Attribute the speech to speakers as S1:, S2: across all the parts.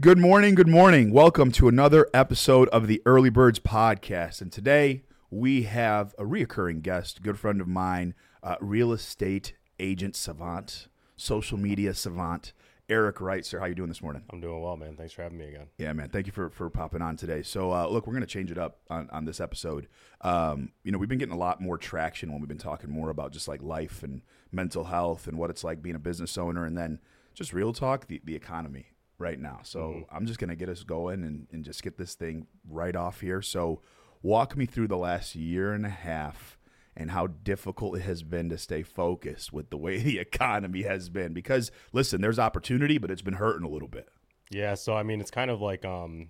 S1: Good morning, good morning. Welcome to another episode of the Early Birds podcast. And today we have a reoccurring guest, good friend of mine, uh, real estate agent savant, social media savant, Erik Wright. Sir, how you doing this morning?
S2: I'm doing well, man. Thanks for having me again.
S1: Yeah, man. Thank you for, for popping on today. So, uh, look, we're going to change it up on, on this episode. Um, you know, we've been getting a lot more traction when we've been talking more about just like life and mental health and what it's like being a business owner and then just real talk, the, the economy right now. So, mm-hmm. I'm just going to get us going and, and just get this thing right off here. So, walk me through the last year and a half and how difficult it has been to stay focused with the way the economy has been. Because listen, there's opportunity, but it's been hurting a little bit.
S2: Yeah, so I mean, it's kind of like um,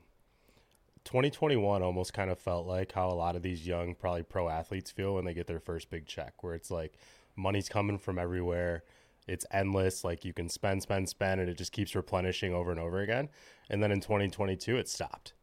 S2: 2021 almost kind of felt like how a lot of these young, probably pro athletes feel when they get their first big check, where it's like money's coming from everywhere. It's endless. Like you can spend, spend, spend, and it just keeps replenishing over and over again. And then in 2022, it stopped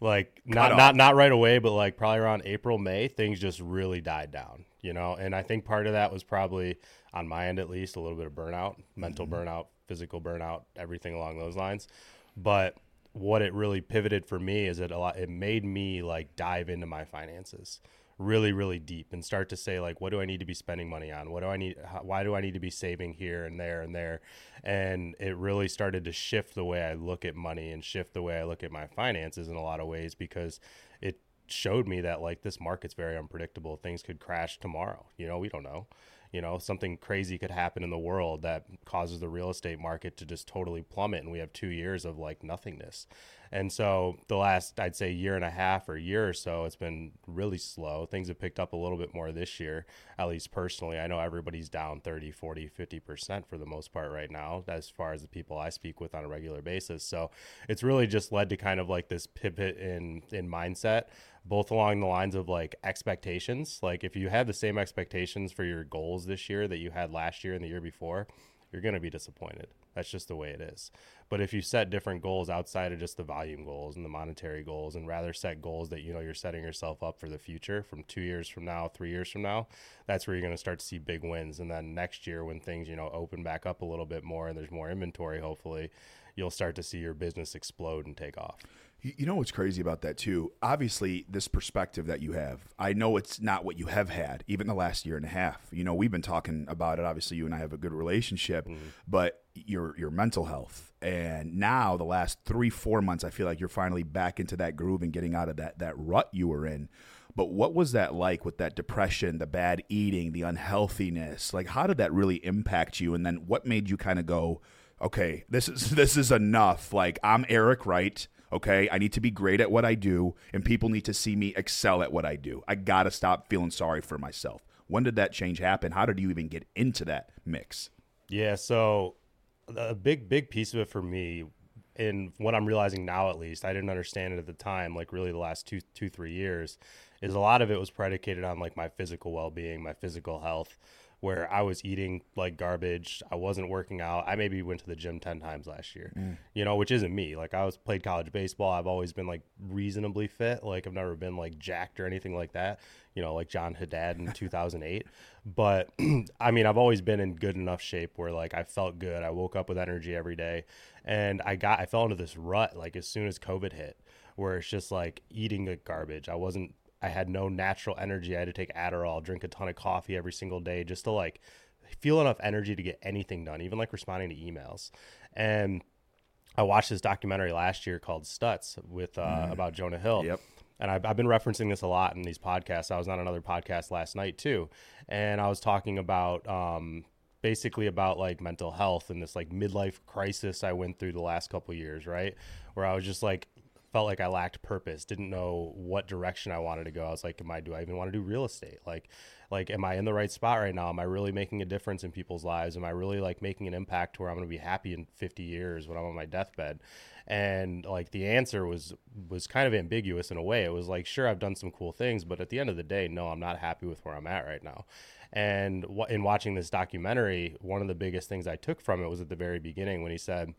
S2: like not not not right away, but like probably around April May, things just really died down. You know, and I think part of that was probably on my end at least a little bit of burnout, mental mm-hmm. burnout, physical burnout, everything along those lines. But what it really pivoted for me is it a lot. It made me like dive into my finances really really deep and start to say like what do i need to be spending money on? What do i need how, why do i need to be saving here and there and there? And it really started to shift the way i look at money and shift the way i look at my finances in a lot of ways because it showed me that like this market's very unpredictable. Things could crash tomorrow. You know we don't know. You know something crazy could happen in the world that causes the real estate market to just totally plummet and we have two years of like nothingness and so the last i'd say year and a half or year or so it's been really slow. Things have picked up a little bit more this year at least personally. I know everybody's down 30 40 50% for the most part right now as far as the people i speak with on a regular basis. So it's really just led to kind of like this pivot in in mindset both along the lines of like expectations. Like if you had the same expectations for your goals this year that you had last year and the year before, you're going to be disappointed. That's just the way it is. But if you set different goals outside of just the volume goals and the monetary goals and rather set goals that you know you're setting yourself up for the future from 2 years from now, 3 years from now, that's where you're going to start to see big wins and then next year when things, you know, open back up a little bit more and there's more inventory hopefully, you'll start to see your business explode and take off.
S1: You know what's crazy about that too? Obviously, this perspective that you have, I know it's not what you have had, even the last year and a half. You know, we've been talking about it. Obviously, you and I have a good relationship, mm-hmm. but your your mental health, and now the last three four months, I feel like you're finally back into that groove and getting out of that that rut you were in. But what was that like with that depression, the bad eating, the unhealthiness? Like, how did that really impact you? And then what made you kind of go, okay, this is this is enough. Like, I'm Erik Wright Okay. I need to be great at what I do, and people need to see me excel at what I do. I got to stop feeling sorry for myself. When did that change happen? How did you even get into that mix?
S2: Yeah. So, a big, big piece of it for me, and what I'm realizing now at least, I didn't understand it at the time, like really the last two, two, three years, is a lot of it was predicated on like my physical well being, my physical health where I was eating like garbage. I wasn't working out. I maybe went to the gym 10 times last year, mm. you know, which isn't me. Like I was played college baseball. I've always been like reasonably fit. Like I've never been like jacked or anything like that, you know, like John Haddad in 2008. But I mean, I've always been in good enough shape where like I felt good. I woke up with energy every day and I got, I fell into this rut like as soon as COVID hit where it's just like eating like garbage. I wasn't I had no natural energy. I had to take Adderall, drink a ton of coffee every single day just to like feel enough energy to get anything done, even like responding to emails. And I watched this documentary last year called Stutz with uh, mm. about Jonah Hill.
S1: Yep.
S2: And I've, I've been referencing this a lot in these podcasts. I was on another podcast last night too, and I was talking about um, basically about like mental health and this like midlife crisis I went through the last couple years, right? Where I was just like felt like I lacked purpose, didn't know what direction I wanted to go. I was like, am I do I even want to do real estate? Like like am I in the right spot right now? Am I really making a difference in people's lives? Am I really like making an impact where I'm going to be happy in 50 years when I'm on my deathbed? And like the answer was was kind of ambiguous in a way. It was like, sure, I've done some cool things, but at the end of the day, no, I'm not happy with where I'm at right now. And in watching this documentary, one of the biggest things I took from it was at the very beginning when he said,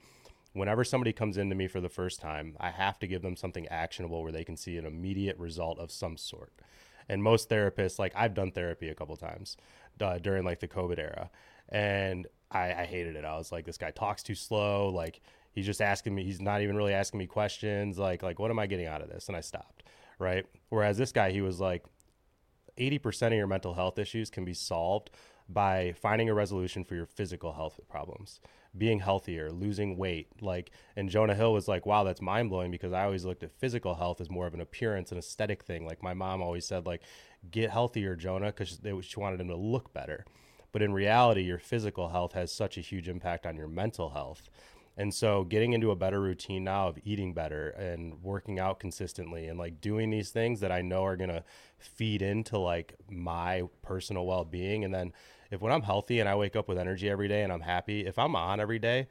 S2: whenever somebody comes into me for the first time, I have to give them something actionable where they can see an immediate result of some sort. And most therapists, like I've done therapy a couple times uh, during like the COVID era, and I, I hated it. I was like, this guy talks too slow. Like He's just asking me. He's not even really asking me questions like like what am I getting out of this? And I stopped. Right. Whereas this guy, he was like, eighty percent of your mental health issues can be solved by finding a resolution for your physical health problems being healthier, losing weight. Like, and Jonah Hill was like, wow, that's mind blowing because I always looked at physical health as more of an appearance and aesthetic thing. Like, my mom always said, like, get healthier, Jonah, because she wanted him to look better. But in reality, your physical health has such a huge impact on your mental health. And so getting into a better routine now of eating better and working out consistently and like doing these things that I know are going to feed into like my personal well-being and then if when I'm healthy and I wake up with energy every day and I'm happy, if I'm on every day,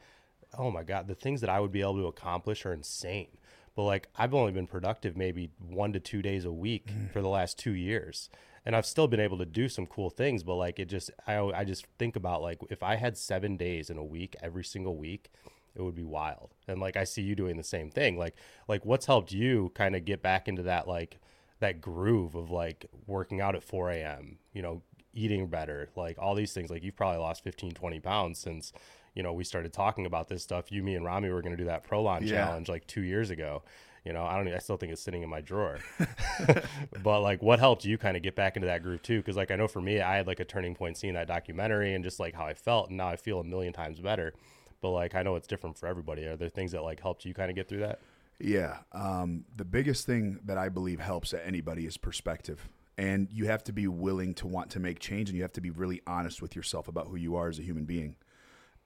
S2: oh my god, the things that I would be able to accomplish are insane. But like I've only been productive maybe 1 to 2 days a week mm. for the last 2 years. And I've still been able to do some cool things, but like it just I I just think about like if I had 7 days in a week every single week, it would be wild. And like I see you doing the same thing. Like like what's helped you kind of get back into that like that groove of like working out at 4 a.m. You know, eating better, like all these things. Like you've probably lost 15, 20 pounds since, you know, we started talking about this stuff. You, me, and Rami were going to do that Prolon yeah. challenge like two years ago. You know, I don't. I still think it's sitting in my drawer. but like, what helped you kind of get back into that groove too? Because like, I know for me, I had like a turning point seeing that documentary and just like how I felt, and now I feel a million times better. But like, I know it's different for everybody. Are there things that like helped you kind of get through that?
S1: Yeah. Um, the biggest thing that I believe helps anybody is perspective and you have to be willing to want to make change and you have to be really honest with yourself about who you are as a human being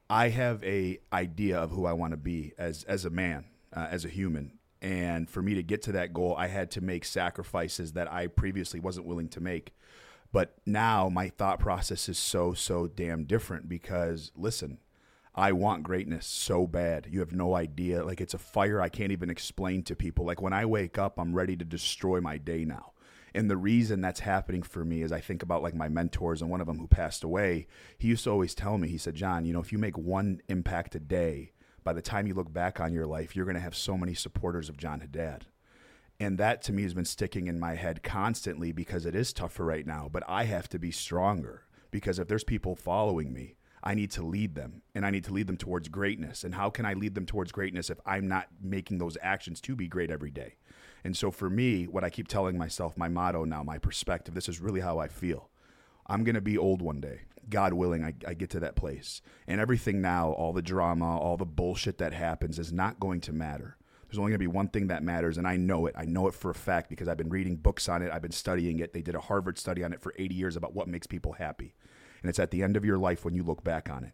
S1: i have a idea of who i want to be as as a man uh, as a human and for me to get to that goal i had to make sacrifices that i previously wasn't willing to make but now my thought process is so so damn different because listen I want greatness so bad. You have no idea. Like it's a fire I can't even explain to people. Like when I wake up, I'm ready to destroy my day now. And the reason that's happening for me is I think about like my mentors and one of them who passed away. He used to always tell me, he said, John, you know, if you make one impact a day, by the time you look back on your life, you're going to have so many supporters of John Haddad. And that to me has been sticking in my head constantly because it is tougher right now, but I have to be stronger because if there's people following me, I need to lead them and I need to lead them towards greatness. And how can I lead them towards greatness if I'm not making those actions to be great every day? And so for me, what I keep telling myself, my motto now, my perspective, this is really how I feel. I'm going to be old one day. God willing, I, I, get to that place. And everything now, all the drama, all the bullshit that happens is not going to matter. There's only going to be one thing that matters, and I know it. I know it for a fact because I've been reading books on it. I've been studying it. They did a Harvard study on it for 80 years about what makes people happy. And it's at the end of your life when you look back on it.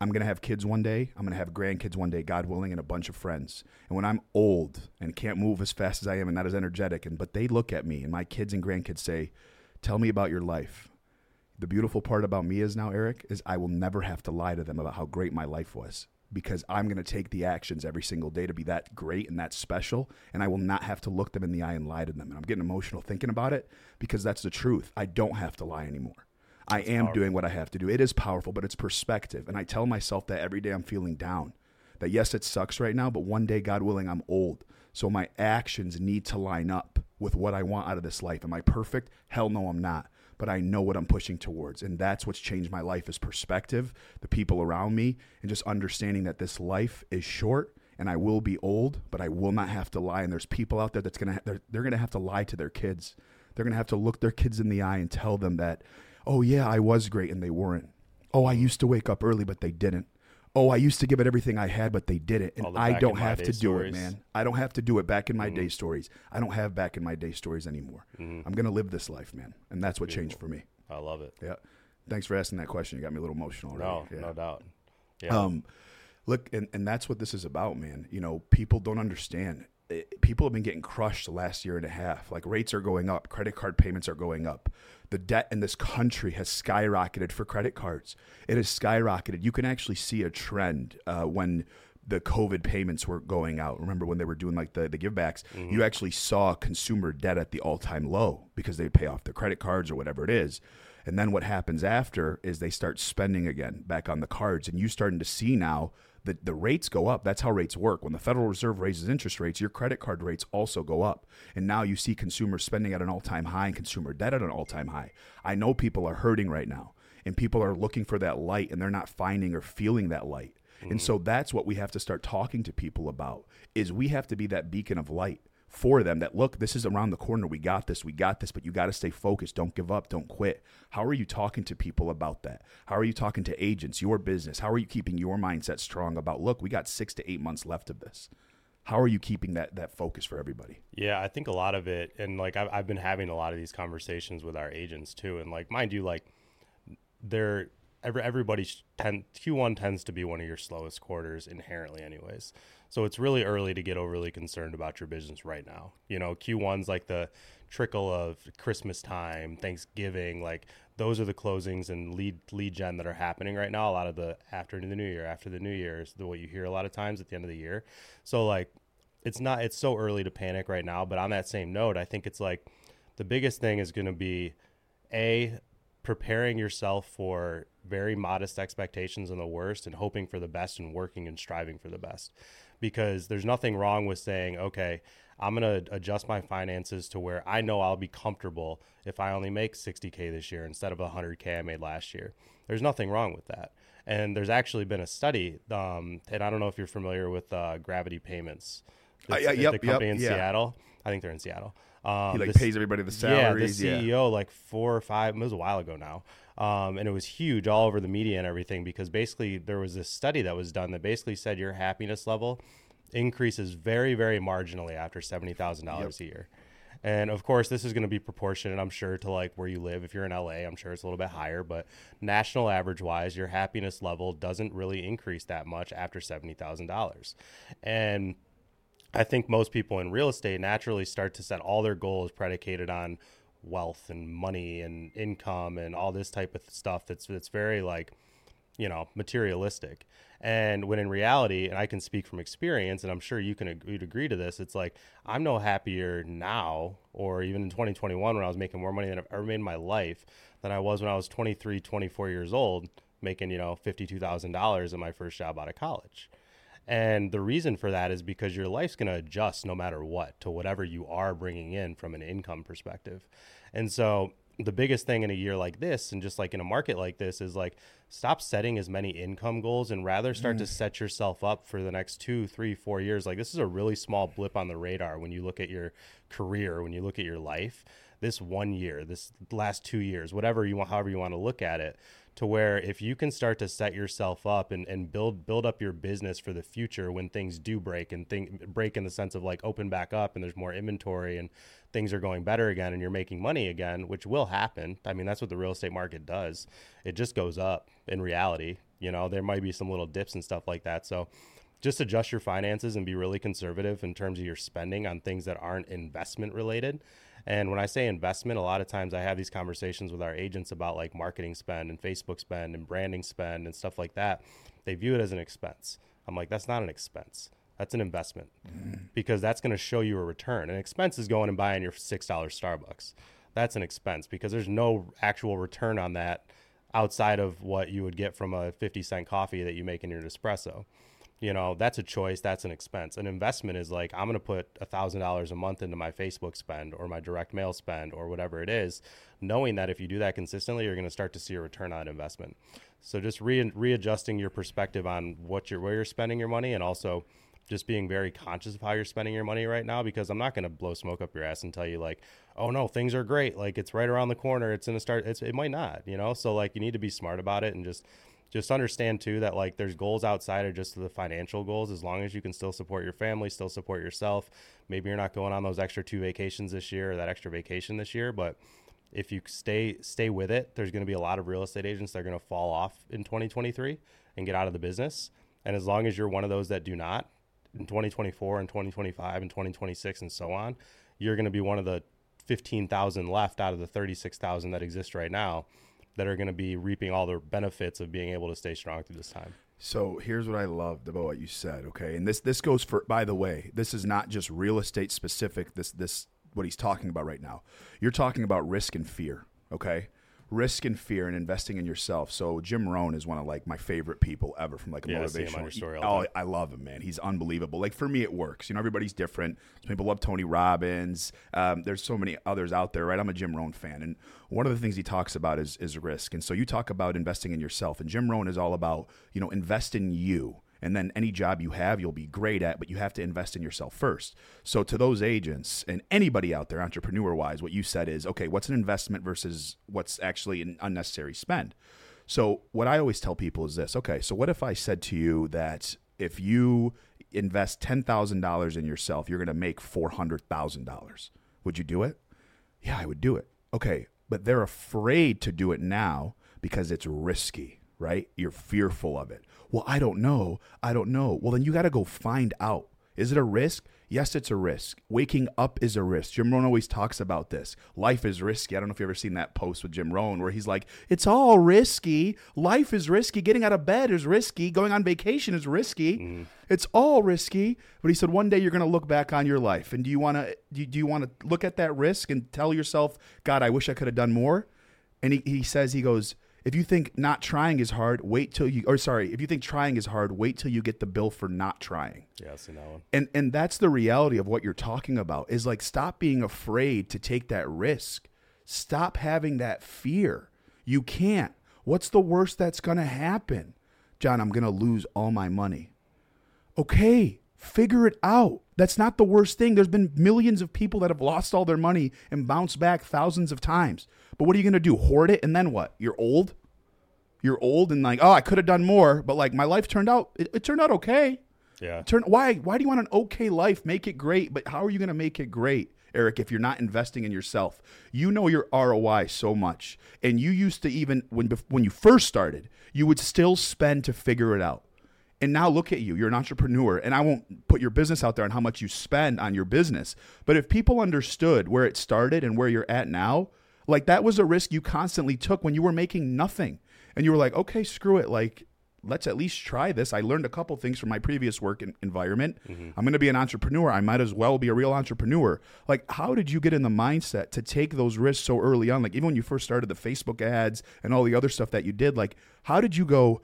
S1: I'm going to have kids one day. I'm going to have grandkids one day, God willing, and a bunch of friends. And when I'm old and can't move as fast as I am and not as energetic, and but they look at me and my kids and grandkids say, "Tell me about your life." The beautiful part about me is now, Erik, is I will never have to lie to them about how great my life was because I'm going to take the actions every single day to be that great and that special. And I will not have to look them in the eye and lie to them. And I'm getting emotional thinking about it because that's the truth. I don't have to lie anymore. I am powerful. doing what I have to do. It is powerful, but it's perspective. And I tell myself that every day I'm feeling down. That yes, it sucks right now, but one day, God willing, I'm old. So my actions need to line up with what I want out of this life. Am I perfect? Hell no, I'm not. But I know what I'm pushing towards. And that's what's changed my life is perspective, the people around me, and just understanding that this life is short and I will be old, but I will not have to lie. And there's people out there that's gonna they're, they're gonna have to lie to their kids. They're gonna have to look their kids in the eye and tell them that Oh, yeah, I was great and they weren't. Oh, I used to wake up early, but they didn't. Oh, I used to give it everything I had, but they did it. And I don't have to do stories. it, man. I don't have to do it back in my mm-hmm. day stories. I don't have back in my day stories anymore. Mm-hmm. I'm going to live this life, man. And that's what Beautiful. changed for me.
S2: I love it.
S1: Yeah. Thanks for asking that question. You got me a little emotional.
S2: Already.
S1: No,
S2: yeah. no doubt. Yeah.
S1: Um, look, and, and that's what this is about, man. You know, people don't understand it, people have been getting crushed the last year and a half. Like rates are going up, credit card payments are going up. The debt in this country has skyrocketed for credit cards. It has skyrocketed. You can actually see a trend uh, when the COVID payments were going out. Remember when they were doing like the, the givebacks? Mm-hmm. You actually saw consumer debt at the all time low because they'd pay off their credit cards or whatever it is. And then what happens after is they start spending again back on the cards. And you starting to see now that the rates go up. That's how rates work. When the Federal Reserve raises interest rates, your credit card rates also go up. And now you see consumers spending at an all time high and consumer debt at an all time high. I know people are hurting right now and people are looking for that light and they're not finding or feeling that light. And mm. so that's what we have to start talking to people about is we have to be that beacon of light for them that look, this is around the corner. We got this. We got this, but you got to stay focused. Don't give up. Don't quit. How are you talking to people about that? How are you talking to agents, your business? How are you keeping your mindset strong about, look, we got 6 to 8 months left of this. How are you keeping that that focus for everybody?
S2: Yeah, I think a lot of it, and like I've, I've been having a lot of these conversations with our agents too, and like mind you, like they're every, everybody tend, Q1 tends to be one of your slowest quarters inherently, anyways. So it's really early to get overly concerned about your business right now. You know, Q1's like the trickle of Christmas time, Thanksgiving, like those are the closings and lead lead gen that are happening right now. A lot of the after the new year, after the new year is the what you hear a lot of times at the end of the year. So like it's not it's so early to panic right now, but on that same note, I think it's like the biggest thing is going to be a preparing yourself for very modest expectations and the worst and hoping for the best and working and striving for the best because there's nothing wrong with saying okay i'm going to adjust my finances to where i know i'll be comfortable if i only make 60k this year instead of 100k i made last year there's nothing wrong with that and there's actually been a study um, and i don't know if you're familiar with uh, gravity payments
S1: uh, yeah, yep,
S2: the company
S1: yep,
S2: in
S1: yeah.
S2: seattle i think they're in seattle um,
S1: He like
S2: this-
S1: pays everybody the salaries.
S2: yeah, the
S1: salaries. Yeah,
S2: CEO like four or five. It was a while ago now, um, and it was huge all over the media and everything because basically there was this study that was done that basically said your happiness level increases very, very marginally after seventy thousand dollars a year. And of course, this is going to be proportionate, I'm sure, to like where you live. If you're in LA, I'm sure it's a little bit higher, but national average wise, your happiness level doesn't really increase that much after $70,000. And I think most people in real estate naturally start to set all their goals predicated on wealth and money and income and all this type of stuff that's that's very like you know materialistic and when in reality and i can speak from experience and i'm sure you can ag- you'd agree to this it's like i'm no happier now or even in 2021 when i was making more money than i've ever made in my life than i was when i was 23 24 years old making you know $52000 in my first job out of college and the reason for that is because your life's going to adjust no matter what to whatever you are bringing in from an income perspective. And so the biggest thing in a year like this and just like in a market like this is like stop setting as many income goals and rather start to mm. set yourself up for the next two three four years. Like this is a really small blip on the radar when you look at your career when you look at your life. This one year this last two years whatever you want however you want to look at it to where if you can start to set yourself up and, and build build up your business for the future when things do break and think break in the sense of like open back up and there's more inventory and things are going better again and you're making money again, which will happen. I mean, that's what the real estate market does. It just goes up in reality. You know, there might be some little dips and stuff like that. So just adjust your finances and be really conservative in terms of your spending on things that aren't investment related. And when I say investment, a lot of times I have these conversations with our agents about like marketing spend and Facebook spend and branding spend and stuff like that. They view it as an expense. I'm like, that's not an expense. That's an investment mm. because that's going to show you a return. An expense is going and buying your $6 Starbucks. That's an expense because there's no actual return on that outside of what you would get from a 50 cent coffee that you make in your espresso you know that's a choice that's an expense. An investment is like i'm going to put a thousand dollars a month into my facebook spend or my direct mail spend or whatever it is knowing that if you do that consistently you're going to start to see a return on investment. So just re- readjusting your perspective on what you're where you're spending your money and also just being very conscious of how you're spending your money right now because i'm not going to blow smoke up your ass and tell you like oh no things are great. Like it's right around the corner. It's going to start it's, it might not you know? So like you need to be smart about it and just just understand too that like there's goals outside of just the financial goals. As long as you can still support your family still support yourself maybe you're not going on those extra two vacations this year or that extra vacation this year but if you stay stay with it there's going to be a lot of real estate agents that are going to fall off in 2023 and get out of the business. And as long as you're one of those that do not in 2024 and 2025 and 2026 and so on you're going to be one of the 15,000 left out of the 36,000 that exist right now that are going to be reaping all the benefits of being able to stay strong through this time.
S1: So here's what I loved about what you said. Okay, and this this goes for. By the way, this is not just real estate specific. This this what he's talking about right now. You're talking about risk and fear. Okay, risk and fear and investing in yourself. So Jim Rohn is one of like my favorite people ever from like a
S2: Yeah, I see him
S1: motivational.
S2: on story
S1: oh, I love him, man. He's unbelievable. Like for me, it works. You know, everybody's different. Some people love Tony Robbins. Um, there's so many others out there, right? I'm a Jim Rohn fan, and one of the things he talks about is is risk. And so you talk about investing in yourself, and Jim Rohn is all about you know invest in you and then any job you have you'll be great at but you have to invest in yourself first. So to those agents and anybody out there entrepreneur wise what you said is okay what's an investment versus what's actually an unnecessary spend? So what i always tell people is this okay so what if i said to you that if you invest $10,000 in yourself you're going to make $400,000 would you do it? Yeah i would do it. Okay but they're afraid to do it now because it's risky, right? You're fearful of it. Well, I don't know. I don't know. Well, then you got to go find out. Is it a risk? Yes, it's a risk. Waking up is a risk. Jim Rohn always talks about this. Life is risky. I don't know if you've ever seen that post with Jim Rohn where he's like, it's all risky. Life is risky. Getting out of bed is risky. Going on vacation is risky. Mm. It's all risky. But he said one day you're going to look back on your life. And do you want to do you want to look at that risk and tell yourself, God, I wish I could have done more? And he, he says, he goes, if you think not trying is hard, wait till you or sorry, if you think trying is hard, wait till you get the bill for not trying.
S2: Yeah, I've seen that one.
S1: And and that's the reality of what you're talking about is like stop being afraid to take that risk. Stop having that fear. You can't. What's the worst that's going to happen? John, I'm going to lose all my money. Okay, figure it out. That's not the worst thing. There's been millions of people that have lost all their money and bounced back thousands of times. But what are you going to do? Hoard it and then what? You're old? You're old and like, oh, I could have done more, but like my life turned out it, it turned out okay.
S2: Yeah.
S1: Turn why why do you want an okay life? Make it great, but how are you going to make it great? Erik, if you're not investing in yourself. You know your ROI so much. And you used to even when when you first started, you would still spend to figure it out. And now look at you. You're an entrepreneur. And I won't put your business out there on how much you spend on your business. But if people understood where it started and where you're at now, like that was a risk you constantly took when you were making nothing. And you were like, okay, screw it. Like, let's at least try this. I learned a couple things from my previous work environment. Mm-hmm. I'm going to be an entrepreneur. I might as well be a real entrepreneur. Like, how did you get in the mindset to take those risks so early on? Like, even when you first started the Facebook ads and all the other stuff that you did, like, how did you go,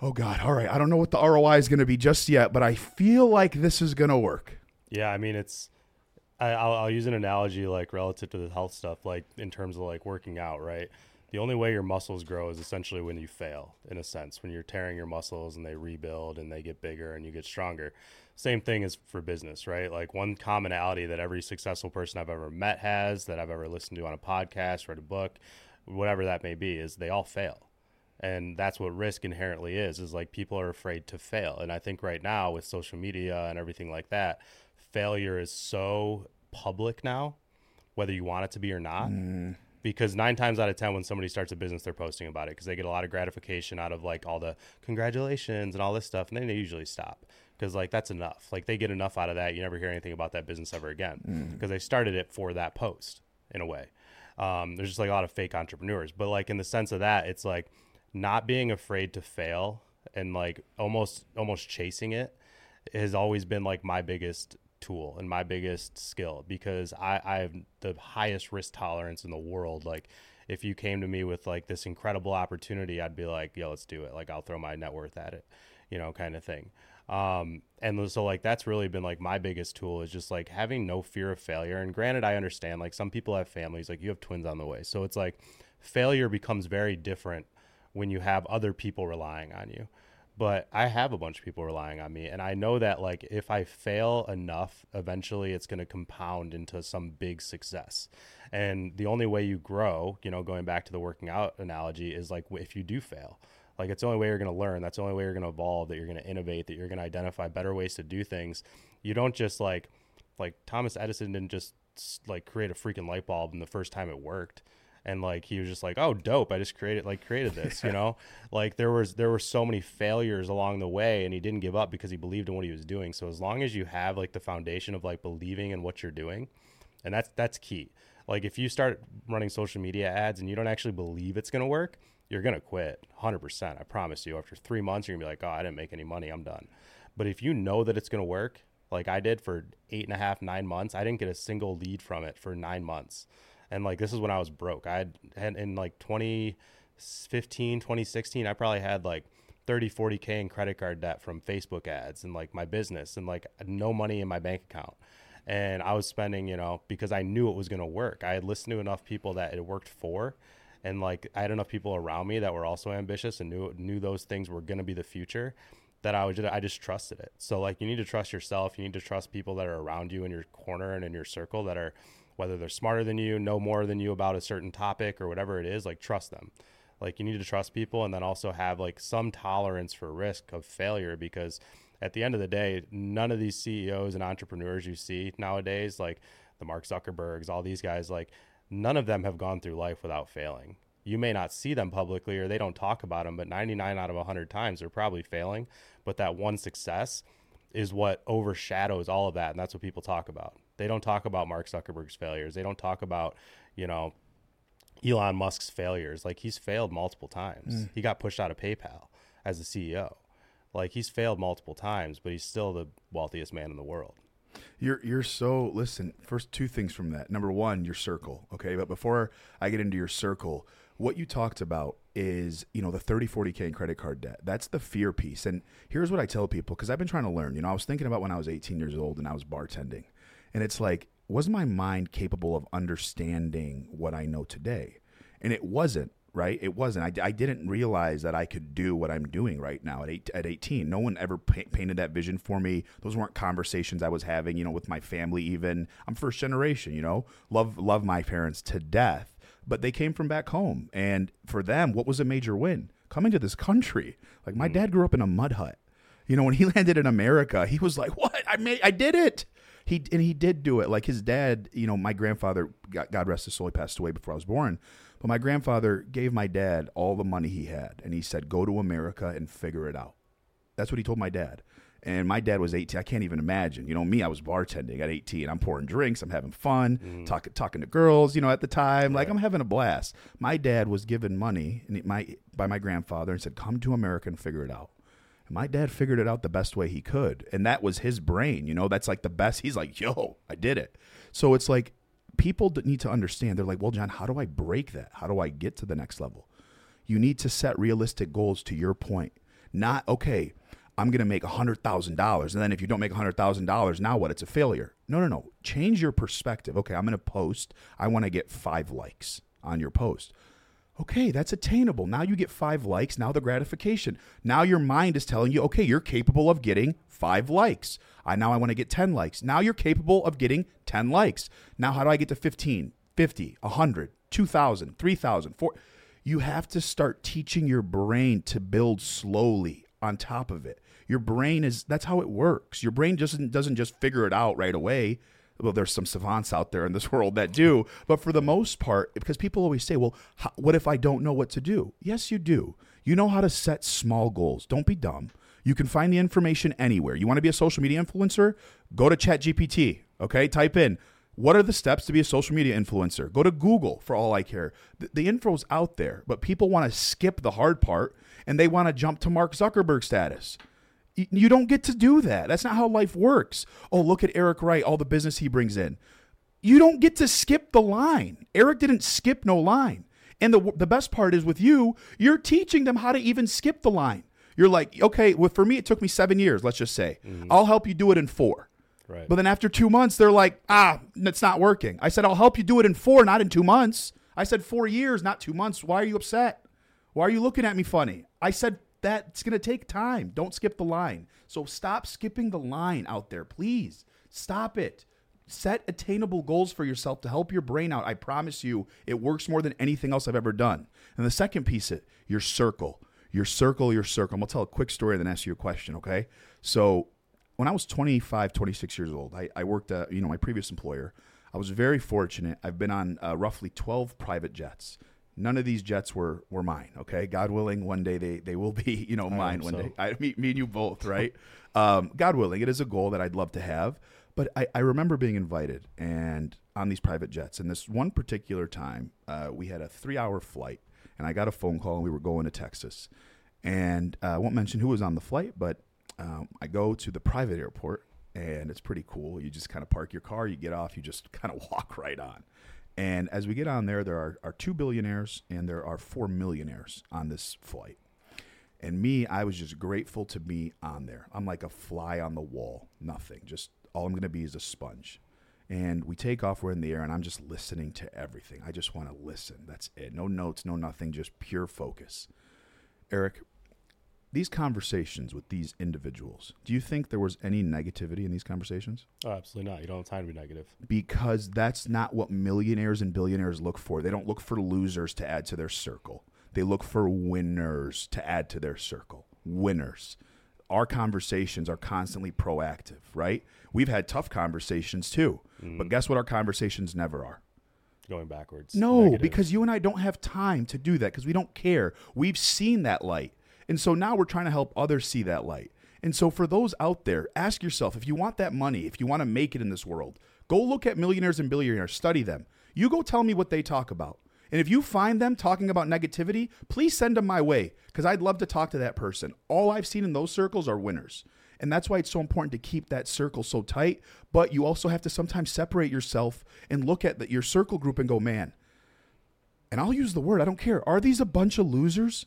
S1: oh God, all right, I don't know what the ROI is going to be just yet, but I feel like this is going to work?
S2: Yeah, I mean, it's, I, will I'll use an analogy like relative to the health stuff, like in terms of like working out, right? The only way your muscles grow is essentially when you fail, in a sense, when you're tearing your muscles and they rebuild and they get bigger and you get stronger. Same thing is for business, right? Like one commonality that every successful person I've ever met has, that I've ever listened to on a podcast, read a book, whatever that may be, is they all fail and that's what risk inherently is is like people are afraid to fail and i think right now with social media and everything like that failure is so public now, whether you want it to be or not. Mm. Because nine times out of ten, when somebody starts a business, they're posting about it because they get a lot of gratification out of like all the congratulations and all this stuff, and then they usually stop because like that's enough. Like they get enough out of that, you never hear anything about that business ever again because mm. they started it for that post in a way. Um, there's just like a lot of fake entrepreneurs, but like in the sense of that, it's like not being afraid to fail and like almost almost chasing it has always been like my biggest tool and my biggest skill because I, I have the highest risk tolerance in the world. Like if you came to me with like this incredible opportunity, I'd be like, yo, let's do it. Like I'll throw my net worth at it, you know, kind of thing. Um, and so like that's really been like my biggest tool is just like having no fear of failure. And granted, I understand like some people have families, like you have twins on the way. So it's like failure becomes very different when you have other people relying on you but I have a bunch of people relying on me. And I know that, like, if I fail enough, eventually it's going to compound into some big success. And the only way you grow, you know, going back to the working out analogy, is like if you do fail. Like, it's the only way you're going to learn. That's the only way you're going to evolve, that you're going to innovate, that you're going to identify better ways to do things. You don't just like, like, Thomas Edison didn't just like create a freaking light bulb and the first time it worked and like he was just like oh dope i just created like created this you know? Like there was there were so many failures along the way and he didn't give up because he believed in what he was doing. So as long as you have like the foundation of like believing in what you're doing and that's that's key. Like if you start running social media ads and you don't actually believe it's going to work you're going to quit 100% i promise you. After three months you're going to be like oh i didn't make any money i'm done. But if you know that it's going to work like i did for eight and a half nine months i didn't get a single lead from it for nine months and like this is when I was broke. I had, in like 2015, 2016, I probably had like 30, 40k in credit card debt from Facebook ads and like my business and like no money in my bank account. And I was spending, you know, because I knew it was going to work. I had listened to enough people that it worked for and like I had enough people around me that were also ambitious and knew knew those things were going to be the future that I was I just trusted it. So like you need to trust yourself. You need to trust people that are around you in your corner and in your circle that are whether they're smarter than you, know more than you about a certain topic or whatever it is, like trust them. Like you need to trust people and then also have like some tolerance for risk of failure because at the end of the day, none of these CEOs and entrepreneurs you see nowadays, like the Mark Zuckerbergs, all these guys, like none of them have gone through life without failing you may not see them publicly or they don't talk about them, but 99 out of 100 times they're probably failing. But that one success is what overshadows all of that. And that's what people talk about. They don't talk about Mark Zuckerberg's failures. They don't talk about, you know, Elon Musk's failures. Like he's failed multiple times. Mm. He got pushed out of PayPal as a CEO. Like he's failed multiple times, but he's still the wealthiest man in the world.
S1: You're you're so listen. First, two things from that. Number one, your circle. Okay, but before I get into your circle, what you talked about is you know the 30 40k in credit card debt that's the fear piece and here's what i tell people because i've been trying to learn you know i was thinking about when i was 18 years old and i was bartending and it's like was my mind capable of understanding what i know today and it wasn't right it wasn't I, I didn't realize that i could do what i'm doing right now at, eight, at 18 no one ever pa- painted that vision for me those weren't conversations i was having you know with my family even i'm first generation you know love love my parents to death but they came from back home. And for them, what was a major win? Coming to this country. Like my mm. dad grew up in a mud hut. You know, when he landed in America, he was like, "What? I made I did it." He and he did do it. Like his dad, you know, my grandfather, God rest his soul, he passed away before I was born. But my grandfather gave my dad all the money he had, and he said, "Go to America and figure it out." That's what he told my dad. And my dad was 18. I can't even imagine. You know, me, I was bartending at 18. I'm pouring drinks. I'm having fun, mm. talking talking to girls. You know, at the time, right. like I'm having a blast. My dad was given money and my by my grandfather and said, "Come to America and figure it out." My dad figured it out the best way he could, and that was his brain. You know, that's like the best. He's like, "Yo, I did it." So it's like people need to understand. They're like, "Well, John, how do I break that? How do I get to the next level?" You need to set realistic goals. To your point, not okay I'm going to make $100,000. And then if you don't make $100,000, now what? It's a failure. No, no, no. Change your perspective. Okay, I'm going to post. I want to get five likes on your post. Okay, that's attainable. Now you get five likes. Now the gratification. Now your mind is telling you, okay, you're capable of getting five likes. I now I want to get 10 likes. Now you're capable of getting 10 likes. Now how do I get to 15, 50, 100, 2,000, 3,000, 4? You have to start teaching your brain to build slowly on top of it. Your brain is that's how it works. Your brain just doesn't just figure it out right away. Well, there's some savants out there in this world that do, but for the most part, because people always say, "Well, how, what if I don't know what to do?" Yes, you do. You know how to set small goals. Don't be dumb. You can find the information anywhere. You want to be a social media influencer? Go to ChatGPT. Okay, type in what are the steps to be a social media influencer? Go to Google for all I care. The, the info's out there, but people want to skip the hard part and they want to jump to Mark Zuckerberg status. You don't get to do that. That's not how life works. Oh, look at Erik Wright, all the business he brings in. You don't get to skip the line. Erik didn't skip no line. And the, the best part is with you, you're teaching them how to even skip the line. You're like, okay, well, for me, it took me seven years, let's just say. Mm-hmm. I'll help you do it in four.
S2: Right.
S1: But then after two months, they're like, ah, it's not working. I said, I'll help you do it in four, not in two months. I said four years, not two months. Why are you upset? Why are you looking at me funny? I said that's going to take time. Don't skip the line. So stop skipping the line out there, please. Stop it. Set attainable goals for yourself to help your brain out. I promise you, it works more than anything else I've ever done. And the second piece, it your circle, your circle, your circle. I'm gonna tell a quick story and then ask you a question. Okay. So when I was 25, 26 years old, I, I worked at you know my previous employer. I was very fortunate. I've been on uh, roughly 12 private jets. None of these jets were were mine. Okay, God willing, one day they they will be you know mine. One so. day, I me, me and you both, right? um, God willing, it is a goal that I'd love to have. But I, I remember being invited and on these private jets. And this one particular time, uh, we had a three hour flight, and I got a phone call, and we were going to Texas. And uh, I won't mention who was on the flight, but um, I go to the private airport, and it's pretty cool. You just kind of park your car, you get off, you just kind of walk right on. And as we get on there, there are, are two billionaires and there are four millionaires on this flight. And me, I was just grateful to be on there. I'm like a fly on the wall, nothing. Just all I'm going to be is a sponge. And we take off, we're in the air, and I'm just listening to everything. I just want to listen. That's it. No notes, no nothing, just pure focus. Erik, these conversations with these individuals, do you think there was any negativity in these conversations?
S2: Oh, absolutely not. You don't have time to be negative.
S1: Because that's not what millionaires and billionaires look for. They don't look for losers to add to their circle. They look for winners to add to their circle. Winners. Our conversations are constantly proactive, right? We've had tough conversations too. But mm-hmm. guess what our conversations never are?
S2: Going backwards.
S1: No,
S2: Negative.
S1: because you and I don't have time to do that because we don't care. We've seen that light. And so now we're trying to help others see that light. And so for those out there, ask yourself if you want that money, if you want to make it in this world, go look at millionaires and billionaires, study them. You go tell me what they talk about. And if you find them talking about negativity, please send them my way because I'd love to talk to that person. All I've seen in those circles are winners. And that's why it's so important to keep that circle so tight. But you also have to sometimes separate yourself and look at the, your circle group and go, man, and I'll use the word, I don't care. Are these a bunch of losers?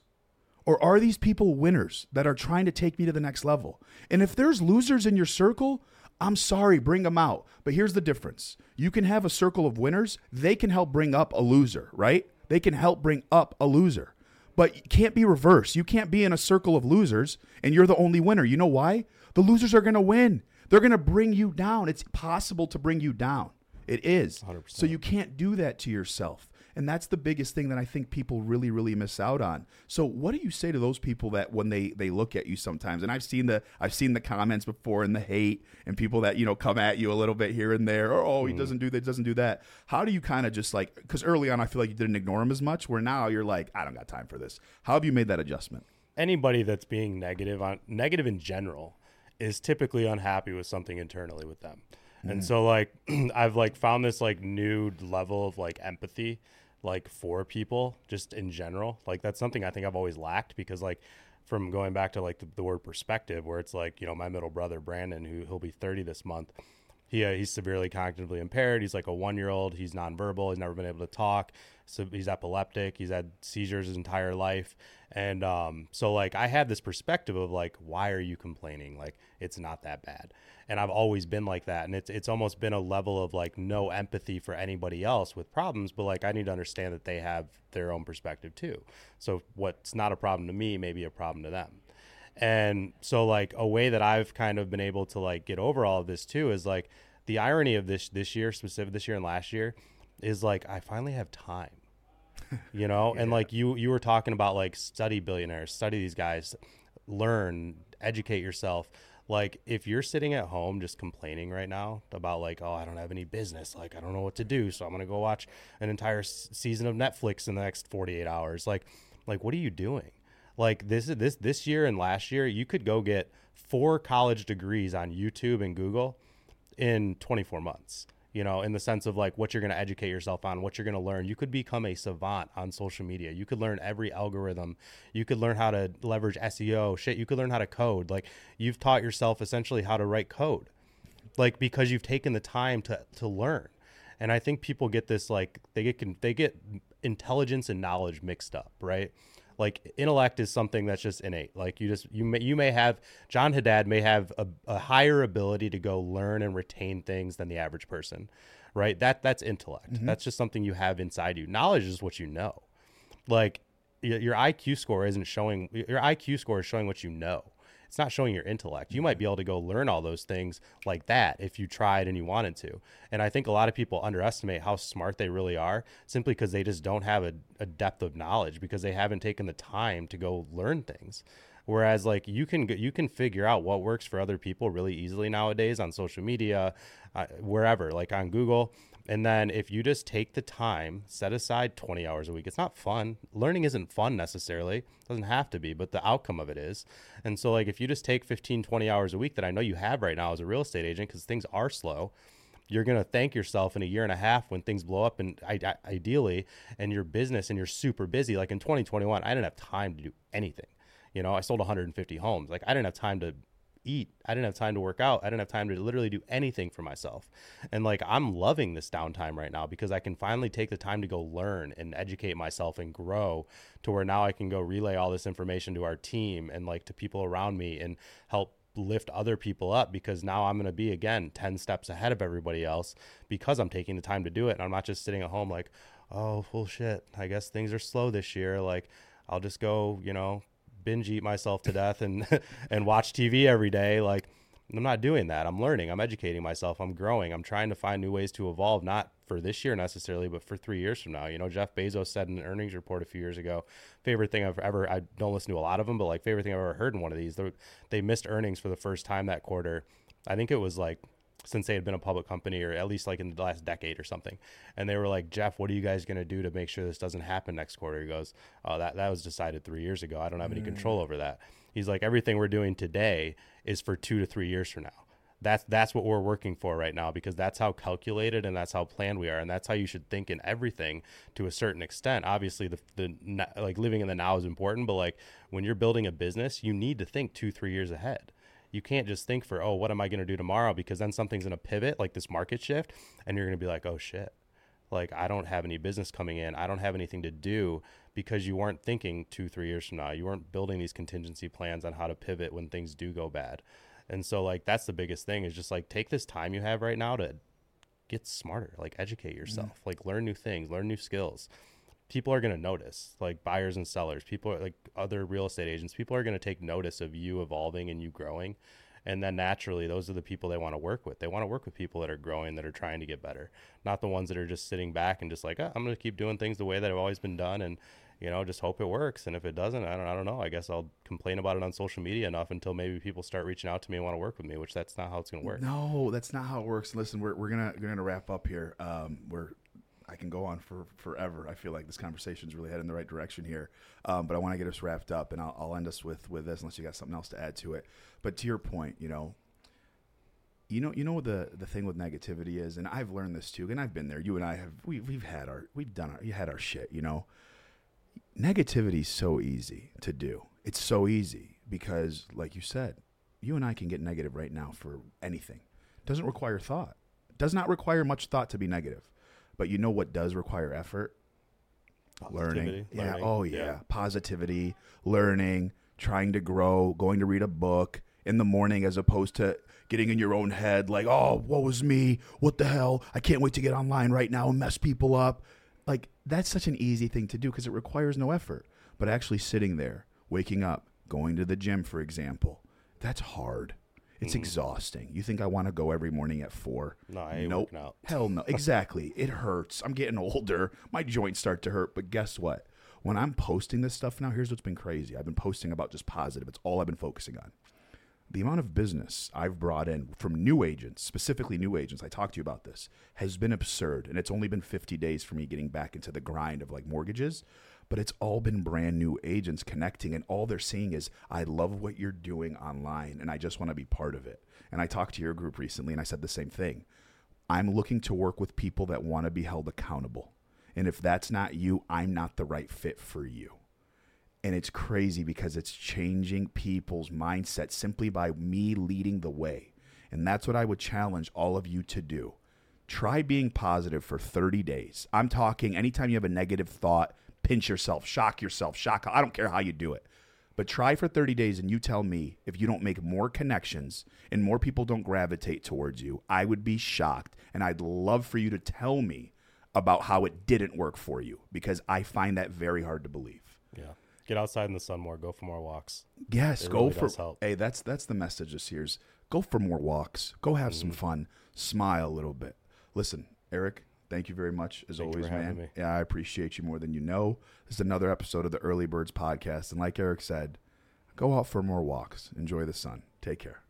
S1: Or are these people winners that are trying to take me to the next level? And if there's losers in your circle, I'm sorry, bring them out. But here's the difference you can have a circle of winners, they can help bring up a loser, right? They can help bring up a loser. But it can't be reversed. You can't be in a circle of losers and you're the only winner. You know why? The losers are going to win. They're going to bring you down. It's possible to bring you down. It is.
S2: 100%.
S1: So you can't do that to yourself. And that's the biggest thing that I think people really, really miss out on. So what do you say to those people that when they they look at you sometimes? And I've seen the I've seen the comments before and the hate and people that you know come at you a little bit here and there. Or, oh, he mm. doesn't do that, doesn't do that. How do you kind of just like because early on I feel like you didn't ignore him as much. Where now you're like I don't got time for this. How have you made that adjustment?
S2: anybody that's being negative on negative in general is typically unhappy with something internally with them. And mm. so like I've like found this like new level of like empathy like for people just in general. Like that's something I think I've always lacked because like from going back to like the, the word perspective where it's like, you know, my middle brother Brandon who he'll be 30 this month. He, uh, he's severely cognitively impaired. He's like a one year old. He's nonverbal. He's never been able to talk. So he's epileptic. He's had seizures his entire life. And um, so, like, I have this perspective of like, why are you complaining? Like, it's not that bad. And I've always been like that. And it's it's almost been a level of like no empathy for anybody else with problems, but like I need to understand that they have their own perspective too. So what's not a problem to me may be a problem to them. And so like a way that I've kind of been able to like get over all of this too is like the irony of this this year specific this year and last year is like I finally have time. You know, and like you you were talking about like study billionaires, study these guys, learn, educate yourself. Like if you're sitting at home just complaining right now about like oh I don't have any business, like I don't know what to do, so I'm to go watch an entire s- season of Netflix in the next 48 hours. Like like what are you doing? Like this this this year and last year, you could go get four college degrees on YouTube and Google in 24 months. You know, in the sense of like what you're going to educate yourself on, what you're going to learn. You could become a savant on social media. You could learn every algorithm. You could learn how to leverage SEO. Shit, you could learn how to code. Like you've taught yourself essentially how to write code. Like because you've taken the time to to learn. And I think people get this like they get they get intelligence and knowledge mixed up, right? Like intellect is something that's just innate. Like you just you may you may have John Haddad may have a, a higher ability to go learn and retain things than the average person, right? That that's intellect. Mm-hmm. That's just something you have inside you. Knowledge is what you know. Like your IQ score isn't showing your IQ score is showing what you know. It's not showing your intellect. You might be able to go learn all those things like that if you tried and you wanted to. And I think a lot of people underestimate how smart they really are simply because they just don't have a, a depth of knowledge because they haven't taken the time to go learn things. Whereas like you can you can figure out what works for other people really easily nowadays on social media, uh, wherever like on Google. And then if you just take the time, set aside 20 hours a week. It's not fun. Learning isn't fun necessarily. It doesn't have to be, but the outcome of it is. And so like if you just take 15 20 hours a week that I know you have right now as a real estate agent cuz things are slow, you're going to thank yourself in a year and a half when things blow up and ideally and your business and you're super busy like in 2021 I didn't have time to do anything. You know, I sold 150 homes. Like I didn't have time to eat. I didn't have time to work out. I didn't have time to literally do anything for myself. And like I'm loving this downtime right now because I can finally take the time to go learn and educate myself and grow to where now I can go relay all this information to our team and like to people around me and help lift other people up because now I'm going to be again 10 steps ahead of everybody else because I'm taking the time to do it and I'm not just sitting at home like, "Oh, well shit, I guess things are slow this year." Like I'll just go, you know, binge eat myself to death and and watch TV every day. Like I'm not doing that. I'm learning. I'm educating myself. I'm growing. I'm trying to find new ways to evolve, not for this year necessarily, but for three years from now. You know, Jeff Bezos said in an earnings report a few years ago, favorite thing I've ever, I don't listen to a lot of them, but like favorite thing I've ever heard in one of these, they missed earnings for the first time that quarter. I think it was like since they had been a public company or at least like in the last decade or something. And they were like, Jeff, what are you guys going to do to make sure this doesn't happen next quarter? He goes, Oh, that, that was decided three years ago. I don't have any mm. control over that. He's like, everything we're doing today is for two to three years from now that's that's what we're working for right now because that's how calculated and that's how planned we are and that's how you should think in everything to a certain extent obviously the, the like living in the now is important but like when you're building a business you need to think two three years ahead you can't just think for oh what am i going to do tomorrow? Because then something's going to pivot like this market shift and you're going to be like oh shit. Like i don't have any business coming in. I don't have anything to do because you weren't thinking two three years from now. You weren't building these contingency plans on how to pivot when things do go bad. And so like that's the biggest thing is just like take this time you have right now to get smarter, like educate yourself, mm like learn new things, learn new skills. People are going to notice, like buyers and sellers, people are like other real estate agents, people are going to take notice of you evolving and you growing. And then naturally, those are the people they want to work with. They want to work with people that are growing, that are trying to get better, not the ones that are just sitting back and just like, oh, I'm going to keep doing things the way that I've always been done. And you know, just hope it works. And if it doesn't, I don't, I don't know. I guess I'll complain about it on social media enough until maybe people start reaching out to me and want to work with me, which that's not how it's going to work.
S1: No, that's not how it works. Listen, we're, we're gonna we're gonna wrap up here. Um, we're I can go on for forever. I feel like this conversation's really heading in the right direction here. Um, but I want to get us wrapped up, and I'll, I'll end us with with this, unless you got something else to add to it. But to your point, you know, you know you know the the thing with negativity is and i've learned this too and i've been there you and i have we, we've had our we've done our we had our shit you know negativity's so easy to do. It's so easy because, like you said, you and I can get negative right now for anything. It doesn't require thought. Does not require much thought to be negative. But you know what does require effort? Learning. Yeah. Oh yeah. yeah. Positivity, learning, trying to grow, going to read a book in the morning as opposed to getting in your own head like, oh, what was me? What the hell? I can't wait to get online right now and mess people up like that's such an easy thing to do because it requires no effort. But actually sitting there, waking up, going to the gym, for example, that's hard. It's mm. exhausting. You think I want to go every morning at four?
S2: No, I ain't nope. working out.
S1: Hell no. Exactly. it hurts. I'm getting older. My joints start to hurt. But guess what? When I'm posting this stuff now, here's what's been crazy. I've been posting about just positive. It's all I've been focusing on the amount of business I've brought in from new agents, specifically new agents, I talked to you about this, has been absurd. And it's only been 50 days for me getting back into the grind of like mortgages, but it's all been brand new agents connecting. And all they're seeing is, I love what you're doing online and I just want to be part of it. And I talked to your group recently and I said the same thing. I'm looking to work with people that want to be held accountable. And if that's not you, I'm not the right fit for you and it's crazy because it's changing people's mindset simply by me leading the way. And that's what I would challenge all of you to do. Try being positive for 30 days. I'm talking anytime you have a negative thought, pinch yourself, shock yourself, shock. I don't care how you do it. But try for 30 days and you tell me if you don't make more connections and more people don't gravitate towards you, I would be shocked. And I'd love for you to tell me about how it didn't work for you because I find that very hard to believe.
S2: Yeah. Get outside in the sun more. Go for more walks.
S1: Yes, it go really for. Hey, that's that's the message this year's. Go for more walks. Go have mm some mm-hmm. fun. Smile a little bit. Listen, Erik. Thank you very much as always, man. Yeah, I appreciate you more than you know. This is another episode of the Early Birds podcast, and like Erik said, go out for more walks. Enjoy the sun. Take care.